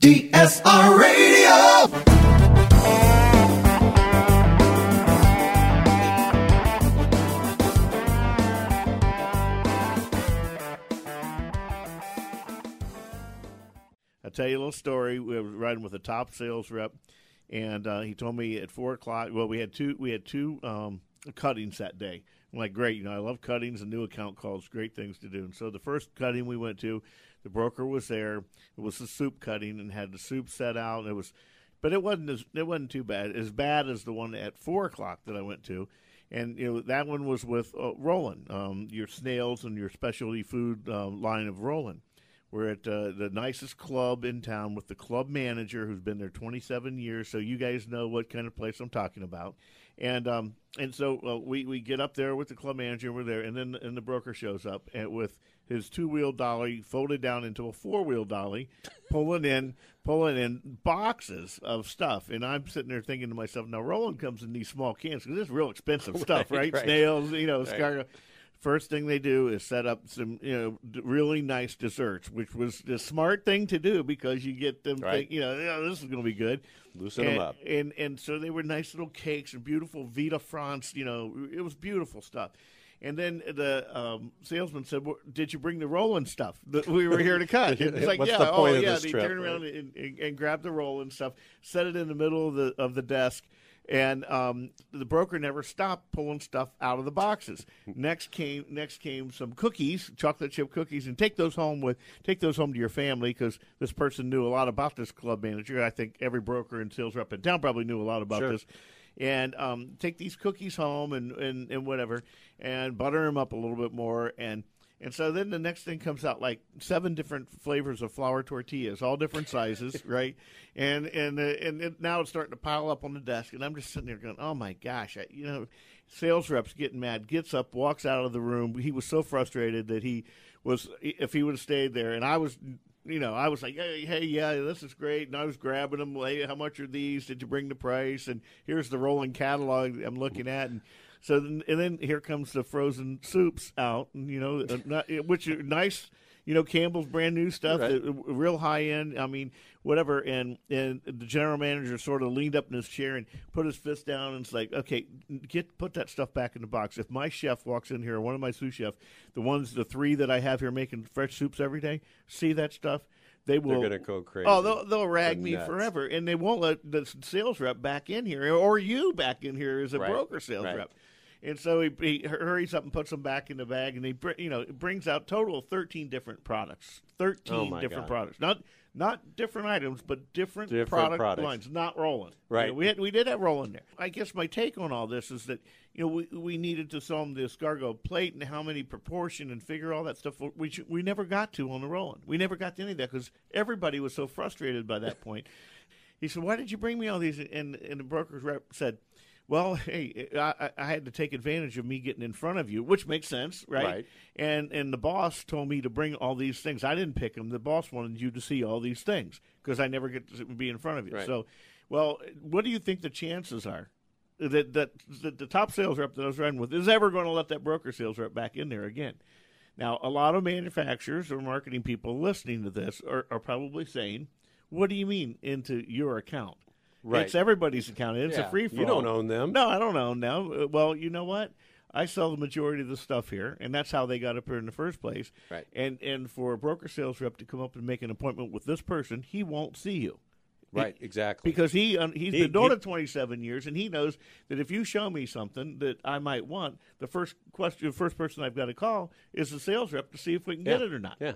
DSR Radio. I'll tell you a little story. We were riding with a top sales rep, and uh, he told me at four o'clock. Well, we had two. We had two um, cuttings that day. I'm like, great. You know, I love cuttings and new account calls. Great things to do. And so the first cutting we went to, the broker was there. It was the soup cutting and had the soup set out. And it was, but it wasn't as it wasn't too bad. As bad as the one at four o'clock that I went to. And you know that one was with uh, Roland, um, your snails and your specialty food uh, line of Roland. We're at uh, the nicest club in town with the club manager who's been there 27 years, so you guys know what kind of place I'm talking about. And um, and so uh, we we get up there with the club manager. We're there, and then and the broker shows up and with his two wheel dolly folded down into a four wheel dolly, pulling in pulling in boxes of stuff. And I'm sitting there thinking to myself, now Roland comes in these small cans because this is real expensive stuff, right? right. Snails, you know, Right. First thing they do is set up some you know d- really nice desserts which was the smart thing to do because you get them Right. think, you know "Yeah, this is going to be good Loosen and, them up. and and so they were nice little cakes and beautiful vita france you know it was beautiful stuff and then the um, salesman said, well, "Did you bring the Roland stuff that we were here to cut?" It's like, What's "Yeah, the oh yeah." they trip, turned around right? and, and, and grabbed the Roland stuff, set it in the middle of the of the desk, and um, the broker never stopped pulling stuff out of the boxes. next came next came some cookies, chocolate chip cookies, and take those home with take those home to your family because this person knew a lot about this club manager. I think every broker and sales rep in town probably knew a lot about Sure. this. And um, take these cookies home and, and, and whatever, and butter them up a little bit more, and and so then the next thing comes out like seven different flavors of flour tortillas, all different sizes, right? And and uh, and it, now it's starting to pile up on the desk, and I'm just sitting there going, "Oh my gosh!" I, you know, sales reps getting mad, gets up, walks out of the room. He was so frustrated that he was if he would have stayed there, and I was. You know, I was like, hey, hey, yeah, this is great. And I was grabbing them. Hey, how much are these? Did you bring the price? And here's the Roland catalog I'm looking at. And so, then, and then here comes the frozen soups out, and you know, uh, not, which are nice. You know, Campbell's brand new stuff, Right. uh, real high end. I mean, whatever. And and the general manager sort of leaned up in his chair and put his fist down and it's like, okay, get put that stuff back in the box. If my chef walks in here, one of my sous chefs, the ones, the three that I have here making fresh soups every day, see that stuff, they will. They're gonna go crazy. Oh, they'll they'll rag me nuts. forever, and they won't let the sales rep back in here or you back in here as a Right. broker sales Right. rep. And so he, he hurries up and puts them back in the bag, and he br- you know brings out total of thirteen different products, thirteen Oh, different God. products, not not different items, but different, Different product products. lines, not Roland. Right. You know, we had, we did have Roland there. I guess my take on all this is that you know we we needed to sell them the escargot plate and how many proportion and figure all that stuff. We should, we never got to on the Roland. We never got to any of that because everybody was so frustrated by that point. He said, "Why did you bring me all these?" And and the broker's rep said, "Well, hey, I, I- I had to take advantage of me getting in front of you, which makes sense, right? Right. And and the boss told me to bring all these things. I didn't pick them. The boss wanted you to see all these things because I never get to be in front of you. Right. So, well, what do you think the chances are?" That, that that the top sales rep that I was riding with is ever going to let that broker sales rep back in there again. Now, a lot of manufacturers or marketing people listening to this are, are probably saying, "What do you mean into your account? Right. It's everybody's account. It's Yeah. a free for You don't own them. No, I don't own them. Uh, Well, you know what? I sell the majority of the stuff here, and that's how they got up here in the first place. Right. And and for a broker sales rep to come up and make an appointment with this person, he won't see you Right, exactly. because he um, he's He- been doing he- it 27 years and he knows that if you show me something that I might want the first question the first person I've got to call is the sales rep to see if we can get it or not Yeah.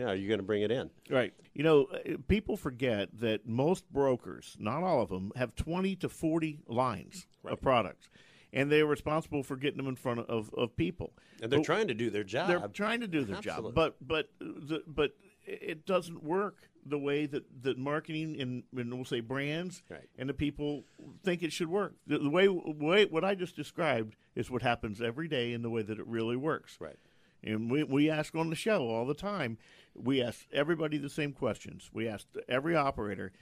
Yeah, are you going to bring it in? right you know uh, people forget that most brokers not all of them have 20 to 40 lines of products and they're responsible for getting them in front of, of people And they're But- trying to do their job. they're trying to do their Absolutely. job, but but the, but it doesn't work the way that, that marketing and, and we'll say brands Right. and the people think it should work. The, the way way what I just described is what happens every day in the way that it really works. Right. And we, we ask on the show all the time. We ask everybody the same questions. We ask every operator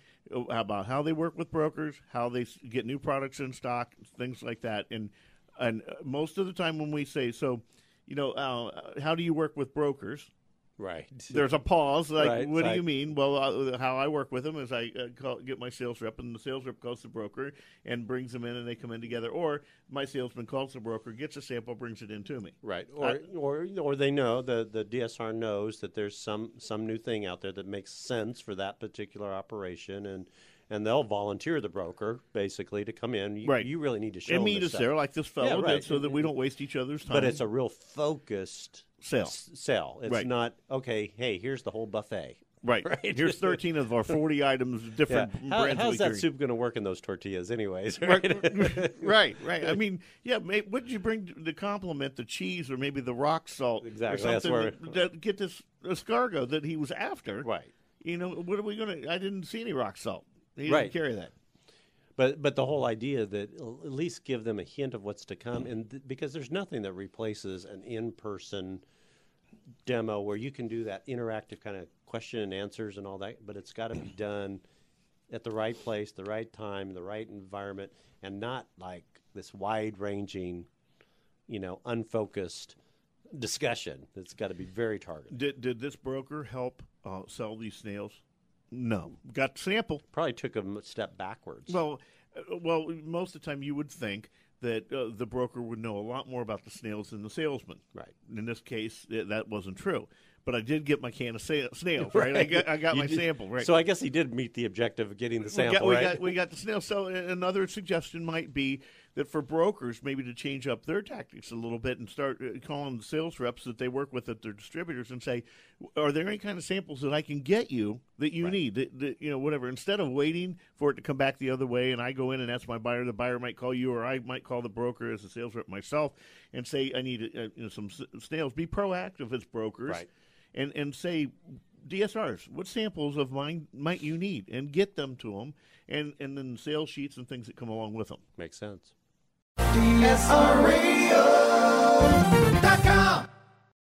about how they work with brokers, how they get new products in stock, things like that. And and most of the time when we say so, you know, uh, how do you work with brokers? Right. There's a pause. Like, Right, what do like- you mean? Well, uh, how I work with them is I uh, call, get my sales rep, and the sales rep calls the broker and brings them in, and they come in together. Or my salesman calls the broker, gets a sample, brings it in to me. Right, or, or or they know the the DSR knows that there's some some new thing out there that makes sense for that particular operation, and and they'll volunteer the broker basically to come in. You, Right. You really need to show And them meet this us there, like this fellow Yeah, did, right. so that we don't waste each other's time. but it's a real focused Sale. s- sell. It's Right. not okay. Hey, here's the whole buffet. right. right. Here's 13 of our 40 items, Yeah. different How, brands. how's we that carry. soup going to work in those tortillas, anyways? right, right, right. I mean, yeah. May, what did you bring to complement the cheese or maybe the rock salt? Exactly, Or that's something where- that, that get this escargot that he was after. right. You know, what are we going to? I didn't see any rock salt. He didn't Right. carry that. But but the whole idea that at least give them a hint of what's to come, and th- because there's nothing that replaces an in-person demo where you can do that interactive kind of question and answers and all that, but it's got to be done at the right place, the right time, the right environment, and not like this wide-ranging, you know, unfocused discussion. It's got to be very targeted. Did did this broker help uh, sell these snails? No. Got the sample. Probably took a step backwards. Well, uh, well, most of the time you would think that uh, the broker would know a lot more about the snails than the salesman. right. In this case, that wasn't true. But I did get my can of sa- snails, right? I got, I got my did- sample, right? So I guess he did meet the objective of getting the we sample, got, we right? got we got the snail. So another suggestion might be that for brokers, maybe to change up their tactics a little bit and start uh, calling the sales reps that they work with at their distributors and say, "Are there any kind of samples that I can get you that you Right. need? That, that you know, whatever." Instead of waiting for it to come back the other way, and I go in and ask my buyer, the buyer might call you, or I might call the broker as a sales rep myself and say, "I need uh, you know, some snails." Be proactive as brokers Right. And and say DSRs. What samples of mine might you need, and get them to them, and and then sales sheets and things that come along with them. Makes sense. DSRradio.com.